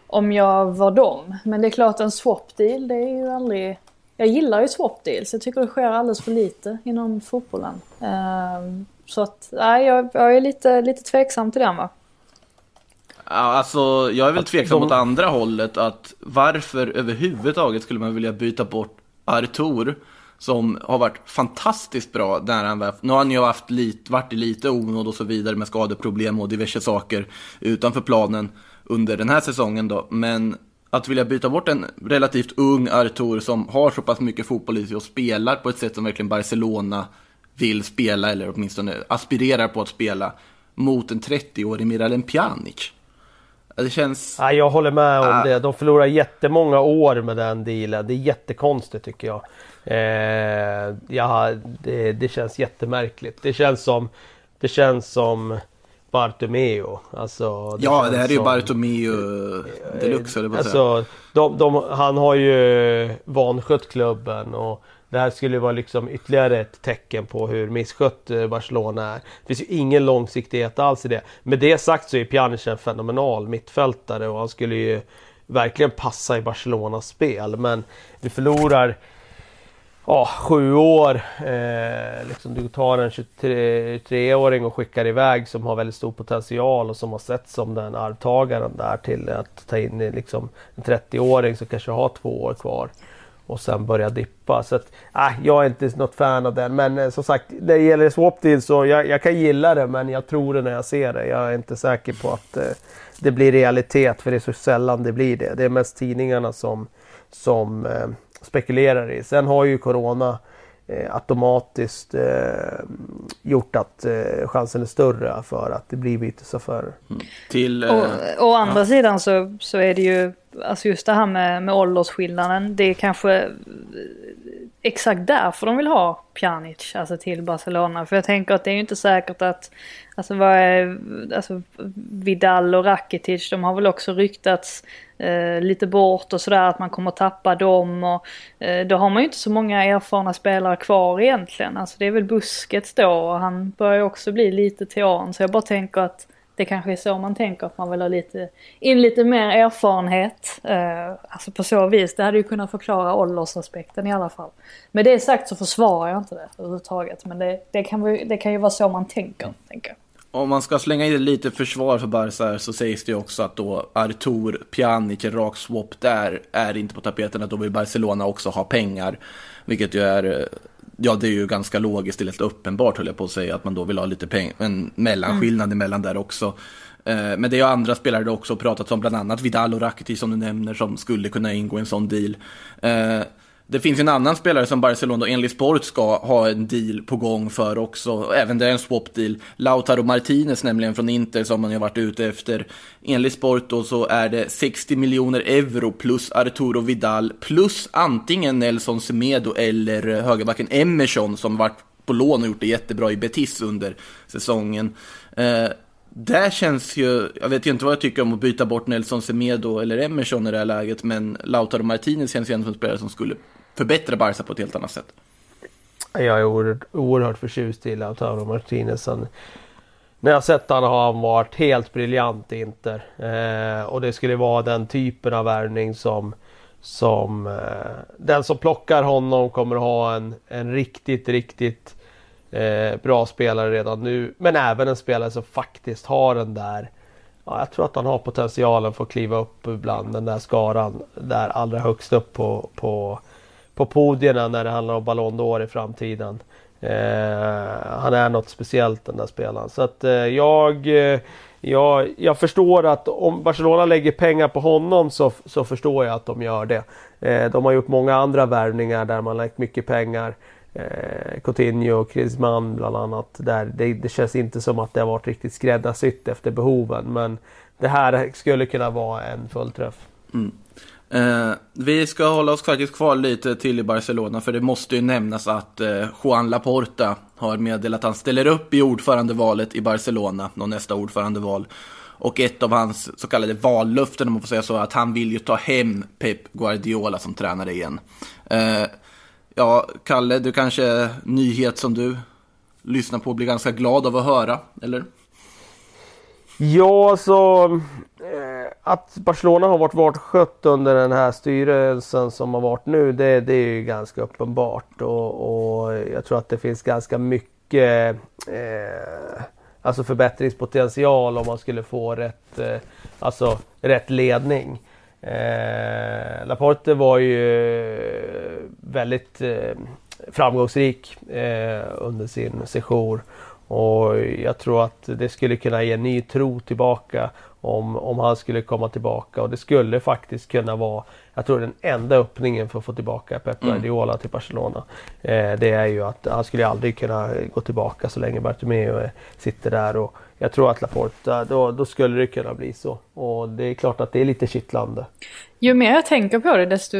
om jag var dem. Men det är klart en swap deal, det är ju aldrig... Jag gillar ju swap deals, jag tycker det sker alldeles för lite inom fotbollen. Ehm, så att, nej, jag, jag är lite, lite tveksam till den va. Ja, alltså, jag är väl tveksam de- åt andra hållet. Att varför överhuvudtaget skulle man vilja byta bort Artur som har varit fantastiskt bra när han var, nu har han ju haft lite, varit i lite onåd och så vidare med skadeproblem och diverse saker utanför planen under den här säsongen då. Men att vilja byta bort en relativt ung Artur som har så pass mycket fotboll i sig och spelar på ett sätt som verkligen Barcelona vill spela eller åtminstone aspirerar på att spela mot en 30-årig Miralem Pjanic. Ja, Det känns... Ja, jag håller med om Ah. det. De förlorar jättemånga år med den dealen. Det är jättekonstigt tycker jag. Eh, ja, det, det känns jättemärkligt. Det känns som, det känns som Bartomeu. Alltså, Ja, känns det här är ju som- deluxe, höll jag på att säga. Alltså, de, de, han har ju vanskött klubben och det här skulle vara liksom ytterligare ett tecken på hur misskött eh, Barcelona är. Det finns ju ingen långsiktighet alls i det. Med det sagt så är Pjanic en fenomenal mittfältare och han skulle ju verkligen passa i Barcelonas spel. Men vi förlorar ja, sju år. Eh, liksom du tar en 23-åring och skickar iväg som har väldigt stor potential och som har sett som den arvtagaren där till att ta in liksom en 30-åring som kanske har två år kvar och sen börja dippa. Så att, äh, jag är inte något fan av den. Men eh, som sagt, när det gäller swap deal så jag, jag kan gilla det men jag tror det när jag ser det. Jag är inte säker på att eh, det blir realitet för det är så sällan det blir det. Det är mest tidningarna som, som eh, spekulerar i. Sen har ju Corona eh, automatiskt eh, gjort att eh, chansen är större för att det blir bytesaffärer. Till... eh, Och, å andra sidan så, så är det ju, alltså just det här med, med åldersskillnaden, det är kanske eh, exakt därför de vill ha Pjanic, alltså till Barcelona. För jag tänker att det är ju inte säkert att, alltså vad är, alltså Vidal och Rakitic, de har väl också ryktats eh, lite bort och sådär, att man kommer tappa dem och eh, då har man ju inte så många erfarna spelare kvar egentligen. Alltså det är väl busket då och han börjar ju också bli lite till åren, så jag bara tänker att det kanske är så man tänker att man vill ha lite, in lite mer erfarenhet. Eh, alltså på så vis, det hade ju kunnat förklara åldersaspekten i alla fall. Med det sagt så försvarar jag inte det överhuvudtaget. Men det, det, kan, det kan ju vara så man tänker. tänker. Om man ska slänga in lite försvar för Barca här så sägs det ju också att då Artur, Pjanic, rak swap där är inte på tapeten. Att då vill Barcelona också ha pengar. Vilket ju är, eh, ja det är ju ganska logiskt, lite uppenbart höll jag på att säga. Att man då vill ha lite pengar, en mellanskillnad emellan där också. Eh, Men det är ju andra spelare det också pratat om, bland annat Vidal och Rakitic som du nämner, som skulle kunna ingå i en sån deal. Det finns en annan spelare som Barcelona enligt Sport ska ha en deal på gång för också. Även det är en swap deal. Lautaro Martinez nämligen från Inter som man ju varit ute efter. Enligt Sport då så är det 60 miljoner euro plus Arturo Vidal plus antingen Nelson Semedo eller högerbacken Emerson som varit på lån och gjort det jättebra i Betis under säsongen. Eh, där känns ju, jag vet ju inte vad jag tycker om att byta bort Nelson Semedo eller Emerson i det här läget, men Lautaro Martinez känns ju ändå som en spelare som skulle förbättra Barca på ett helt annat sätt. Jag är oerhört, oerhört förtjust i Lautaro Martinez. Han, när jag sett honom har han varit helt briljant i Inter. Eh, och det skulle vara den typen av värvning som, som eh, den som plockar honom kommer ha en, en riktigt, riktigt eh, bra spelare redan nu. Men även en spelare som faktiskt har den där Ja, jag tror att han har potentialen för att kliva upp bland den där skaran där allra högst upp på, på, på podierna när det handlar om Ballon d'Or i framtiden. Eh, han är något speciellt den där spelaren. Så att eh, jag, eh, jag, jag förstår att om Barcelona lägger pengar på honom så, så förstår jag att de gör det. Eh, de har gjort många andra värvningar där man lagt mycket pengar. Eh, Coutinho och Griezmann bland annat. Där det, det känns inte som att det har varit riktigt skräddarsytt efter behoven. Men det här skulle kunna vara en fullträff. Mm. Eh, vi ska hålla oss faktiskt kvar lite till i Barcelona, för det måste ju nämnas att eh, Juan Laporta har meddelat att han ställer upp i ordförandevalet i Barcelona, och nästa ordförandeval. Och ett av hans så kallade vallöften, om man får säga så, är att han vill ju ta hem Pep Guardiola som tränare igen. Eh, ja, Kalle, du kanske nyhet som du lyssnar på och blir ganska glad av att höra, eller? Ja, så att Barcelona har varit vartskött under den här styrelsen som har varit nu, det, det är ju ganska uppenbart. Och, och jag tror att det finns ganska mycket eh, alltså förbättringspotential om man skulle få rätt, eh, alltså, rätt ledning. Eh, Laporte var ju väldigt eh, framgångsrik eh, under sin sejour. Och jag tror att det skulle kunna ge ny tro tillbaka om, om han skulle komma tillbaka. Och det skulle faktiskt kunna vara, jag tror den enda öppningen för att få tillbaka Pep Mm. Guardiola till Barcelona. Eh, det är ju att han skulle aldrig kunna gå tillbaka så länge Bartomeu eh, sitter där. Och jag tror att Laporta, då, då skulle det kunna bli så. Och det är klart att det är lite kittlande. Ju mer jag tänker på det desto,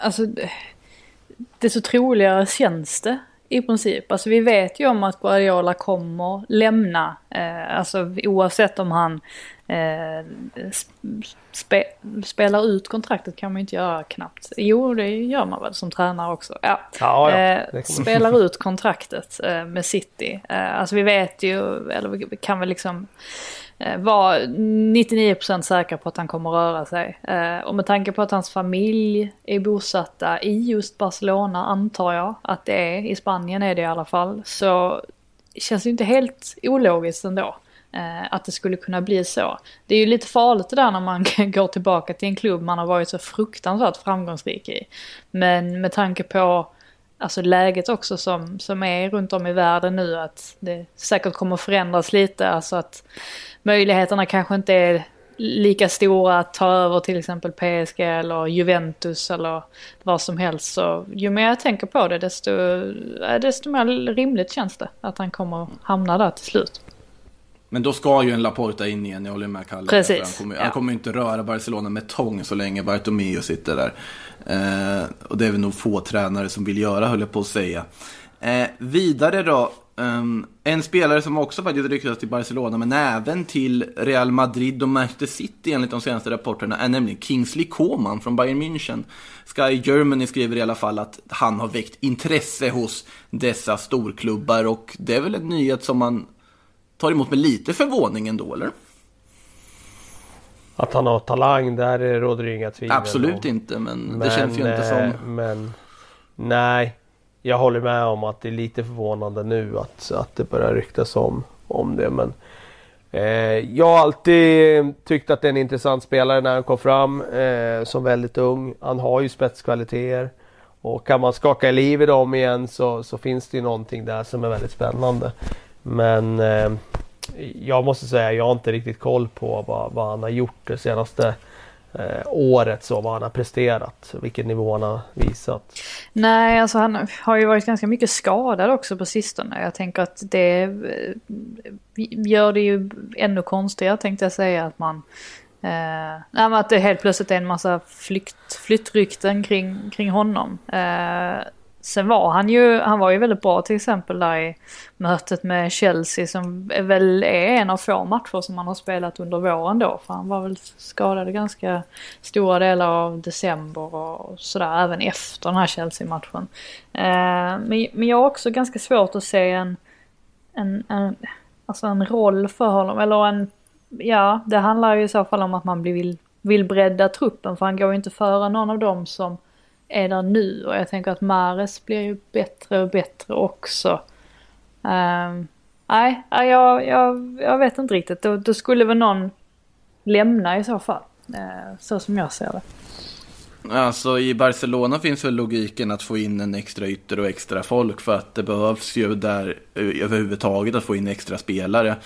alltså, desto troligare känns det i princip. Alltså vi vet ju om att Guardiola kommer lämna, eh, alltså oavsett om han eh, spe, spelar ut kontraktet kan man ju inte göra knappt. Jo, det gör man väl som tränare också. Ja. Ja, ja, eh, spelar ut kontraktet eh, med City. Eh, alltså vi vet ju, eller vi kan väl liksom Eh, var 99% säkra på att han kommer röra sig. Eh, och med tanke på att hans familj är bosatta i just Barcelona antar jag att det är. I Spanien är det i alla fall. Så känns det inte helt ologiskt ändå. Eh, att det skulle kunna bli så. Det är ju lite farligt det där när man *laughs* går tillbaka till en klubb man har varit så fruktansvärt framgångsrik i. Men med tanke på alltså läget också som, som är runt om i världen nu att det säkert kommer förändras lite. Alltså att möjligheterna kanske inte är lika stora att ta över till exempel PSG eller Juventus eller vad som helst. Så ju mer jag tänker på det desto, desto mer rimligt känns det att han kommer hamna där till slut. Men då ska ju en Laporta in igen, jag håller med Kalle. Precis, Han kommer, ja. han kommer inte röra Barcelona med tång så länge Bartomeu sitter där. Eh, och det är väl nog få tränare som vill göra, höll jag på att säga. Eh, vidare då, ehm, en spelare som också faktiskt ryktas till Barcelona, men även till Real Madrid och Manchester City enligt de senaste rapporterna, är nämligen Kingsley Coman från Bayern München. Sky Germany skriver i alla fall att han har väckt intresse hos dessa storklubbar och det är väl en nyhet som man tar emot med lite förvåning ändå, eller? Att han har talang, där råder det inga tvivel Absolut om. inte, men, det känns ju inte eh, som... Men nej, jag håller med om att det är lite förvånande nu att, att det börjar ryktas om, om det. Men eh, jag har alltid tyckt att det är en intressant spelare när han kom fram eh, som väldigt ung. Han har ju spetskvaliteter. Och kan man skaka liv i dem igen så, så finns det ju någonting där som är väldigt spännande. Men eh, jag måste säga, jag har inte riktigt koll på vad, vad han har gjort det senaste eh, året, så vad han har presterat, vilken nivå han har visat. Nej, alltså han har ju varit ganska mycket skadad också på sistone. Jag tänker att det eh, gör det ju ännu konstigare tänkte jag säga att man... Eh, nej, men att det helt plötsligt är en massa flykt, flyttrykten kring, kring honom. Eh, sen var han ju, han var ju väldigt bra till exempel där i mötet med Chelsea som är väl är en av få matcher som han har spelat under våren då. För han var väl skadad ganska stora delar av december och sådär, även efter den här Chelsea-matchen. Eh, men, men jag har också ganska svårt att se en, en, en, alltså en roll för honom, eller en, ja, det handlar ju i så fall om att man vill, vill bredda truppen, för han går ju inte före någon av dem som är där nu och jag tänker att Mares blir ju bättre och bättre också. Ehm, nej, jag, jag, jag vet inte riktigt. Då, då skulle väl någon lämna i så fall. Uh, så som jag ser det. Alltså i Barcelona finns väl logiken att få in en extra ytter och extra folk för att det behövs ju där eh, överhuvudtaget att få in extra spelare.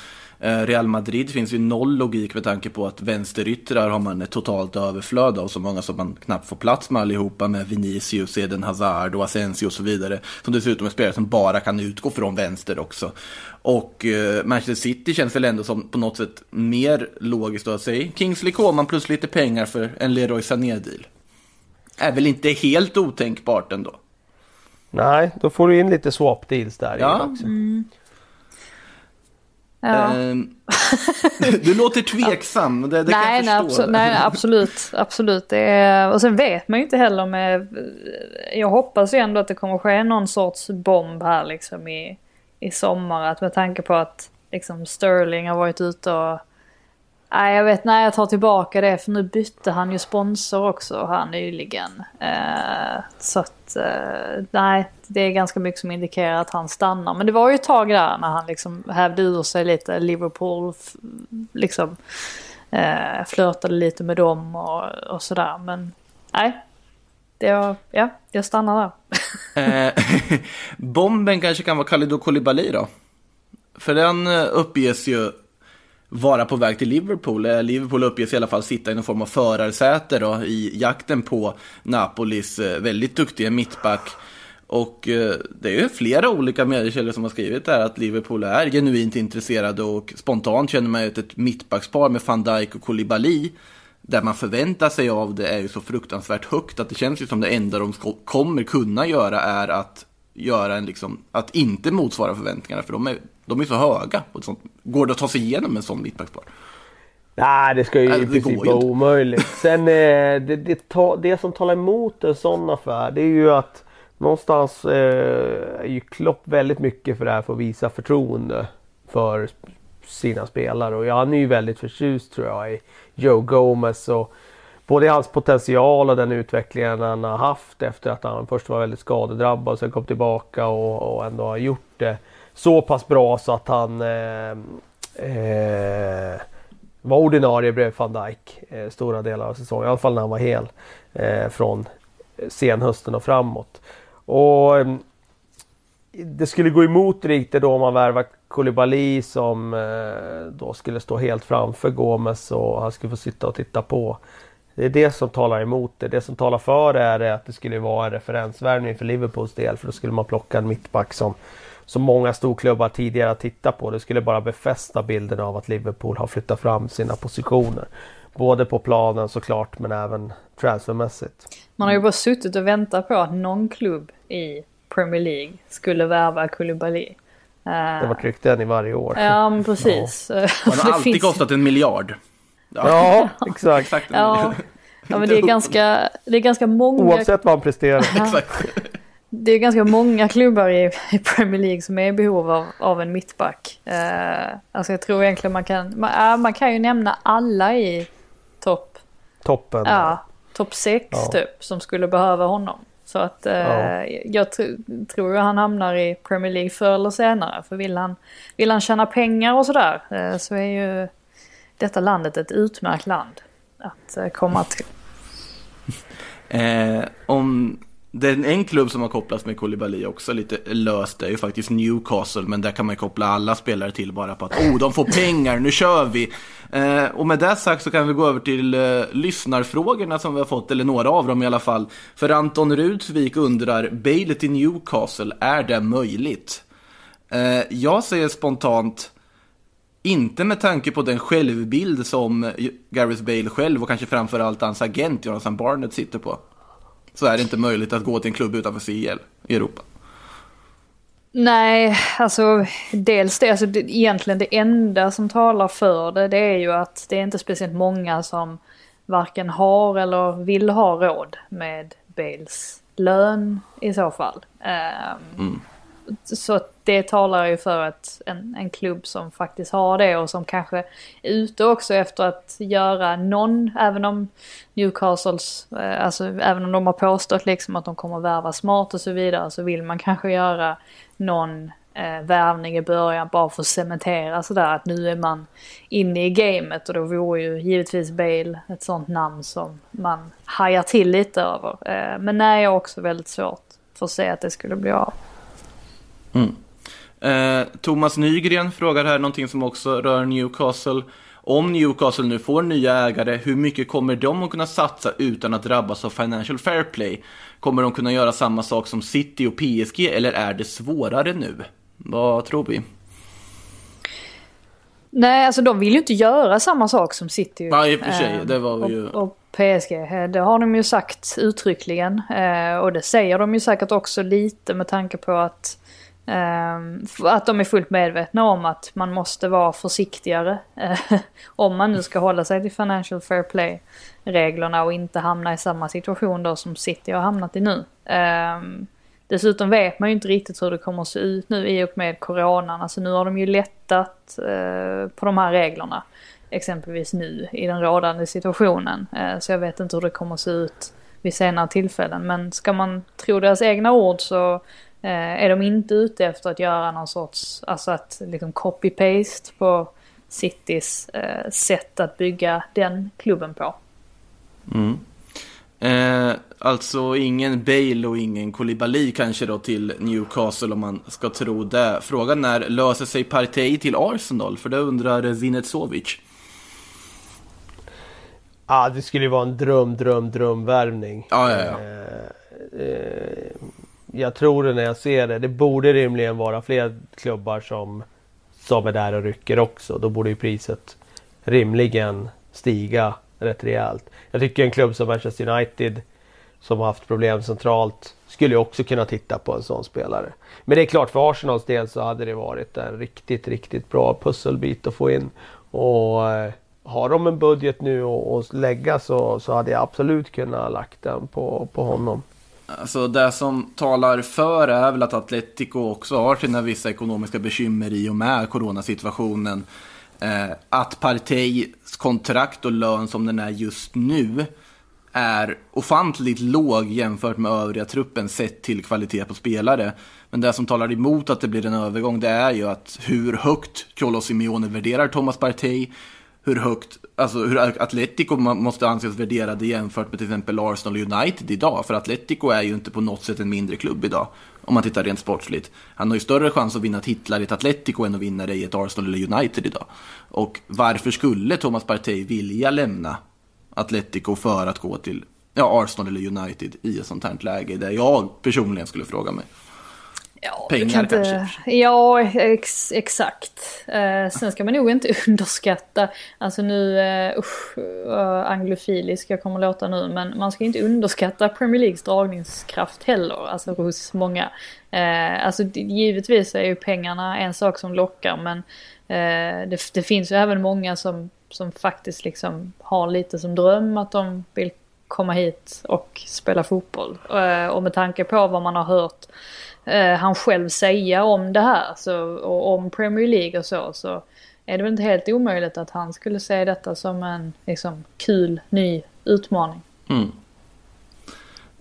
Eh, Real Madrid finns ju noll logik med tanke på att vänsteryttrar har man ett totalt överflöd av så många som man knappt får plats med allihopa med Vinicius, Eden Hazard och Asensio och så vidare. Som dessutom är spelare som bara kan utgå från vänster också. Och eh, Manchester City känns väl ändå som på något sätt mer logiskt att säga Kingsley Coman plus lite pengar för en Leroy Sané-deal. Är väl inte helt otänkbart ändå. Nej, då får du in lite swap deals där Ja. i också. Ja. Ehm, *laughs* du låter tveksam, det, det nej, kan nej, jag förstå. nej, absolut. absolut. Det är, och sen vet man ju inte heller med... Jag hoppas ju ändå att det kommer ske någon sorts bomb här liksom i, i sommar. Att med tanke på att liksom Sterling har varit ute och Nej, jag vet, nej jag tar tillbaka det för nu bytte han ju sponsor också här nyligen. Eh, så att, eh, nej, det är ganska mycket som indikerar att han stannar. Men det var ju ett tag där när han liksom hävde ur sig lite Liverpool, liksom eh, flörtade lite med dem och, och sådär. Men nej, det var, ja, jag stannar där. Eh, *laughs* bomben kanske kan vara Kalidou Koulibaly då? För den eh, uppges ju vara på väg till Liverpool. Eh, Liverpool uppges i alla fall sitta i någon form av förarsäte då, i jakten på Napolis eh, väldigt duktiga mittback. Och eh, det är ju flera olika mediekällor som har skrivit där att Liverpool är genuint intresserade och spontant känner man ju att ett mittbackspar med van Dijk och Koulibaly där man förväntar sig av det är ju så fruktansvärt högt att det känns ju som det enda de kommer kunna göra är att göra en liksom, att inte motsvara förväntningarna för de är, de är så höga. på ett sånt. Går det att ta sig igenom en sån mittbackspar? Nej, det ska ju Nej, i princip vara inte. omöjligt. *laughs* Sen eh, det, det, ta, det som talar emot en sån affär det är ju att någonstans eh, är ju Klopp väldigt mycket för det här för att visa förtroende för sina spelare. Och han är ju väldigt förtjust tror jag i Joe Gomez och både hans potential och den utvecklingen han har haft efter att han först var väldigt skadedrabbad och sen kom tillbaka och, och ändå har gjort det så pass bra så att han eh, eh, var ordinarie bredvid van Dijk eh, stora delar av säsongen. I alla fall när han var hel. Eh, från senhösten och framåt. Och eh, det skulle gå emot riktigt då om man värvar Koulibaly som eh, då skulle stå helt framför Gomes och han skulle få sitta och titta på. Det är det som talar emot det. Det som talar för det är att det skulle vara en referensvärvning för Liverpools del för då skulle man plocka en mittback som som många storklubbar tidigare har tittat på. Det skulle bara befästa bilden av att Liverpool har flyttat fram sina positioner. Både på planen såklart men även transfermässigt. Man har ju bara suttit och väntat på att någon klubb i Premier League skulle värva Koulibaly. Eh, Det har varit rykten i varje år. Ja, men precis. Han *laughs* Det har alltid finns- kostat en miljard. Ja, *laughs* exakt. Ja, ja men det är ganska, det är ganska många Oavsett vad han presterar. Exakt. Det är ganska många klubbar i, i Premier League som är i behov av, av en mittback. Eh, alltså jag tror egentligen man kan, man, man kan ju nämna alla i topp, Toppen. ja, topp 6 Ja. typ som skulle behöva honom. Så att eh, Ja. jag tr- tror han hamnar i Premier League förr eller senare. För vill han, vill han tjäna pengar och sådär eh, så är ju detta landet ett utmärkt land att eh, komma till. Eh, om det är en klubb som har kopplats med Koulibaly också lite löst det är ju faktiskt Newcastle men där kan man ju koppla alla spelare till bara på att oh de får pengar, nu kör vi. Eh, och med det sagt så kan vi gå över till eh, lyssnarfrågorna som vi har fått, eller några av dem i alla fall. För Anton Rudsvik undrar, Bale till Newcastle, är det möjligt? Eh, jag säger spontant inte med tanke på den självbild som Gareth Bale själv och kanske framförallt hans agent Jonathan Barnett sitter på. Så är det inte möjligt att gå till en klubb utanför CL i Europa. Nej, alltså dels det, alltså det, egentligen det enda som talar för det, det är ju att det är inte speciellt många som varken har eller vill ha råd med Bales lön i så fall. Ehm, så det talar ju för att en, en klubb som faktiskt har det och som kanske är ute också efter att göra någon, även om Newcastles, eh, alltså även om de har påstått liksom att de kommer värva smart och så vidare så vill man kanske göra någon eh, värvning i början bara för att cementera sådär att nu är man inne i gamet och då vore ju givetvis Bale ett sånt namn som man hajar till lite över. Eh, men nej, jag har också väldigt svårt för att se att det skulle bli av. Eh, Thomas Nygren frågar här någonting som också rör Newcastle. Om Newcastle nu får nya ägare, hur mycket kommer de att kunna satsa utan att drabbas av Financial Fair Play? Kommer de kunna göra samma sak som City och PSG eller är det svårare nu? Vad tror vi? Nej, alltså de vill ju inte göra samma sak som City. Ja, i och för sig, Eh, det var ju- Och, och PSG, eh, det har de ju sagt uttryckligen. Eh, och det säger de ju säkert också lite med tanke på att, Ehm, att de är fullt medvetna om att man måste vara försiktigare. Eh, *laughs* om man nu ska hålla sig till Financial Fair Play-reglerna och inte hamna i samma situation då som City har hamnat i nu. Ehm, dessutom vet man ju inte riktigt hur det kommer att se ut nu i och med coronan. Alltså nu har de ju lättat eh, på de här reglerna. exempelvis nu i den rådande situationen. Eh, så jag vet inte hur det kommer att se ut vid senare tillfällen. Men ska man tro deras egna ord så eh, är de inte ute efter att göra någon sorts, alltså att liksom copy-paste på Citys eh, sätt att bygga den klubben på. Mm. Eh, alltså ingen Bale och ingen Koulibaly kanske då till Newcastle om man ska tro det. Frågan är, löser sig Partey till Arsenal? För det undrar Vinetsovic. Ja, det skulle ju vara en dröm, dröm, drömvärvning. Ja, ja, ja. Eh, eh, jag tror det när jag ser det. Det borde rimligen vara fler klubbar som, som är där och rycker också. Då borde ju priset rimligen stiga rätt rejält. Jag tycker en klubb som Manchester United som har haft problem centralt skulle också kunna titta på en sån spelare. Men det är klart för Arsenals del så hade det varit en riktigt, riktigt bra pusselbit att få in. Och eh, har de en budget nu att lägga så, så hade jag absolut kunnat lagt den på, på honom. Alltså det som talar för är väl att Atletico också har sina vissa ekonomiska bekymmer i och med coronasituationen. Eh, att Parteis kontrakt och lön som den är just nu är ofantligt låg jämfört med övriga truppen sett till kvalitet på spelare. Men det som talar emot att det blir en övergång det är ju att hur högt Cholo Simeone värderar Thomas Partey, hur högt, alltså hur Atletico måste anses värderade jämfört med till exempel Arsenal United idag. För Atletico är ju inte på något sätt en mindre klubb idag. Om man tittar rent sportsligt. Han har ju större chans att vinna titlar i ett Atletico än att vinna det i ett Arsenal eller United idag. Och varför skulle Thomas Partey vilja lämna Atletico för att gå till ja, Arsenal eller United i ett sånt här läge? Där jag personligen skulle fråga mig. Ja, Pengar inte, kanske. Ja, ex, exakt. Eh, sen ska man nog inte *laughs* underskatta, alltså nu, uh, usch, uh, anglofilisk jag kommer låta nu, men man ska inte underskatta Premier Leagues dragningskraft heller, alltså hos många. Uh, alltså givetvis är ju pengarna en sak som lockar, men uh, det, det, finns ju även många som, som faktiskt liksom har lite som dröm att de vill komma hit och spela fotboll. och med tanke på vad man har hört eh, han själv säga om det här så, och om Premier League och så, så är det väl inte helt omöjligt att han skulle se detta som en liksom, kul ny utmaning. Mm.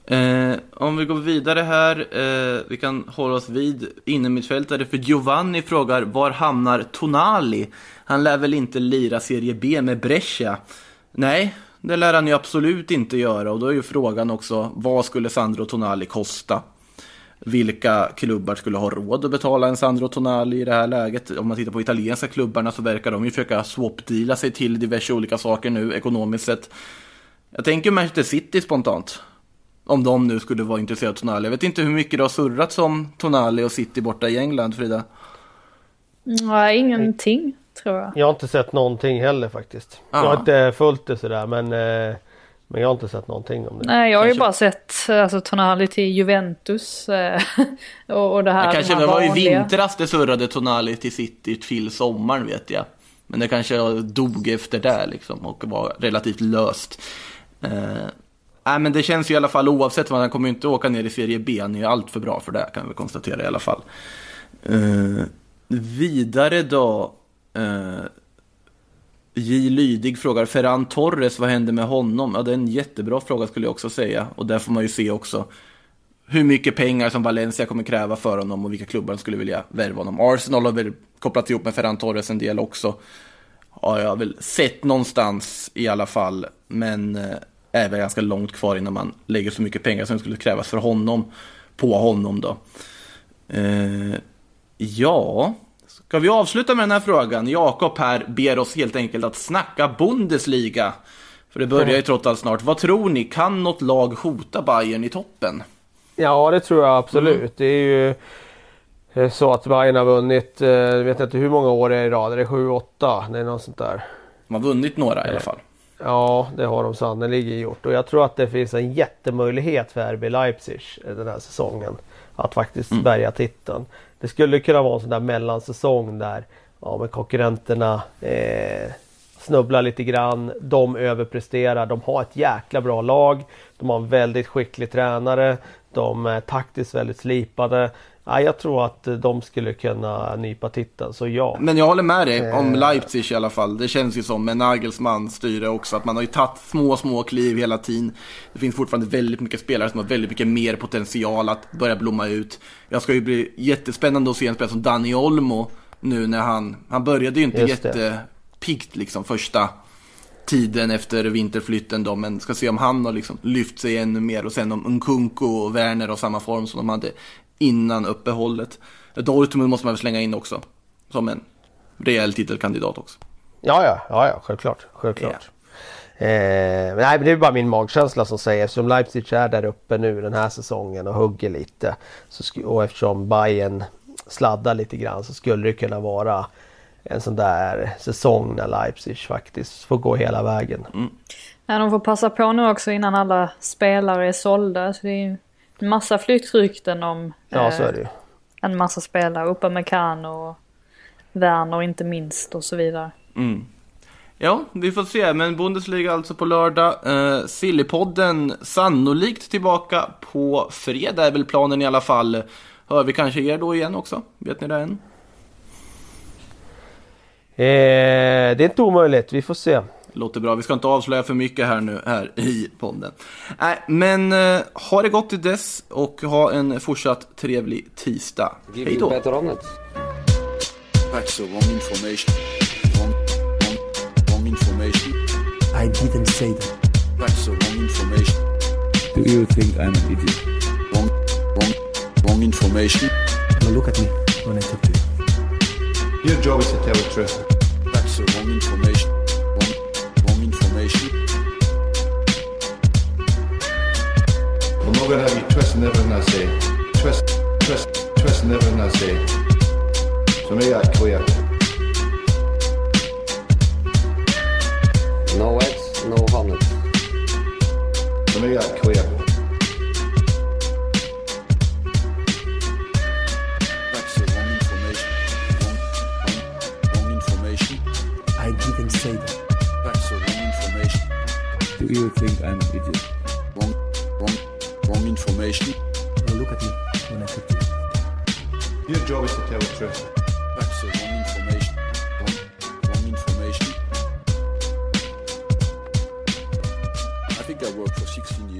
Eh, om vi går vidare här, eh, vi kan hålla oss vid innermittfältare för Giovanni frågar var hamnar Tonali? Han lär väl inte lira Serie B med Brescia? Nej, det lär han ju absolut inte göra och då är ju frågan också vad skulle Sandro Tonali kosta? Vilka klubbar skulle ha råd att betala en Sandro Tonali i det här läget. Om man tittar på italienska klubbarna så verkar de ju försöka swap-deala sig till diverse olika saker nu ekonomiskt sett. Jag tänker Manchester City spontant. Om de nu skulle vara intresserade av Tonali. Jag vet inte hur mycket det har surrats om Tonali och City borta i England, Frida? Nej, ingenting tror jag. Jag har inte sett någonting heller faktiskt. Jag har inte följt det sådär men eh... Men jag har inte sett någonting om det. Nej, jag har ju bara sett alltså, Tonali till Juventus. Eh, *laughs* och, och det här. Det kanske det var i vintras det surrade Tonali till City till sommaren vet jag. Men det kanske dog efter det liksom och var relativt löst. Eh, nej, men det känns ju i alla fall oavsett vad, han kommer ju inte åka ner i Serie B. Han är ju allt för bra för det kan vi konstatera i alla fall. Eh, vidare då. Eh, J. Lydig frågar Ferran Torres, vad händer med honom? Ja, det är en jättebra fråga skulle jag också säga. Och där får man ju se också hur mycket pengar som Valencia kommer kräva för honom och vilka klubbar som skulle vilja värva honom. Arsenal har väl kopplat ihop med Ferran Torres en del också. Har jag väl sett någonstans i alla fall. Men eh, är väl ganska långt kvar innan man lägger så mycket pengar som skulle krävas för honom på honom då. Eh, ja, Ska vi avsluta med den här frågan? Jakob här ber oss helt enkelt att snacka Bundesliga. För det börjar ju trots allt snart. Vad tror ni? Kan något lag hota Bayern i toppen? Ja, det tror jag absolut. Mm. Det är ju eh, så att Bayern har vunnit, eh, jag vet inte hur många år det är i rad. Är det sju, åtta? Det är något sånt där. De har vunnit några i alla fall. Ja, det har de sannerligen gjort. Och jag tror att det finns en jättemöjlighet för RB Leipzig den här säsongen. Att faktiskt mm. bärga titeln. Det skulle kunna vara en sån där mellansäsong där ja, men konkurrenterna eh, snubblar lite grann. De överpresterar. De har ett jäkla bra lag. De har en väldigt skicklig tränare. De är taktiskt väldigt slipade. Ja, jag tror att de skulle kunna nypa titeln, så ja. Men jag håller med dig om Eh. Leipzig i alla fall. Det känns ju som med Nagelsmanns styre också att man har ju tagit små, små kliv hela tiden. Det finns fortfarande väldigt mycket spelare som har väldigt mycket mer potential att börja blomma ut. Jag ska ju bli jättespännande att se en spelare som Dani Olmo nu när han, han började ju inte jättepiggt liksom första tiden efter vinterflytten då, men ska se om han har liksom lyft sig ännu mer och sen om Nkunku och Werner har samma form som de hade innan uppehållet. Dortmund måste man väl slänga in också, som en rejäl titelkandidat också. Ja, ja, ja, ja självklart. självklart. Eh, men nej, men det är bara min magkänsla som säger eftersom Leipzig är där uppe nu den här säsongen och hugger lite. Så och eftersom Bayern sladdar lite grann så skulle det kunna vara en sån där säsong när Leipzig faktiskt får gå hela vägen. Ja, de får passa på nu också innan alla spelare är sålda. Så det är massa flyttrykten om Ja, så eh, är det ju. en massa spelare. Upamecano och Werner inte minst och så vidare. Ja, vi får se, men Bundesliga alltså på lördag. Eh, Sillypodden sannolikt tillbaka på fredag är väl planen i alla fall. Hör vi kanske er då igen också? Vet ni det än? Eh, det är inte omöjligt, vi får se. Låter bra, vi ska inte avslöja för mycket här nu här i podden. Nej, men eh, ha det gott till dess och ha en fortsatt trevlig tisdag. Hej då! That's the wrong information. Wrong, wrong, wrong information. I didn't say that. That's the wrong information. Do you think I'm an idiot? Wrong, wrong, wrong information. Now look at me when I talk to you. Your job is to tell the truth. That's the wrong information. I'm not have you twisting everything I say. Twist, twist, twisting everything I say. So make that clear. No eggs, no honey. So make that clear. That's the wrong information. Wrong, wrong, wrong information. I didn't say that. That's the wrong information. Do you think I'm an idiot? Wrong, wrong, wrong information. Now look at me when I talk to you. Your job is to tell the truth. That's the wrong information. Wrong, wrong information. I think I worked for 16 years.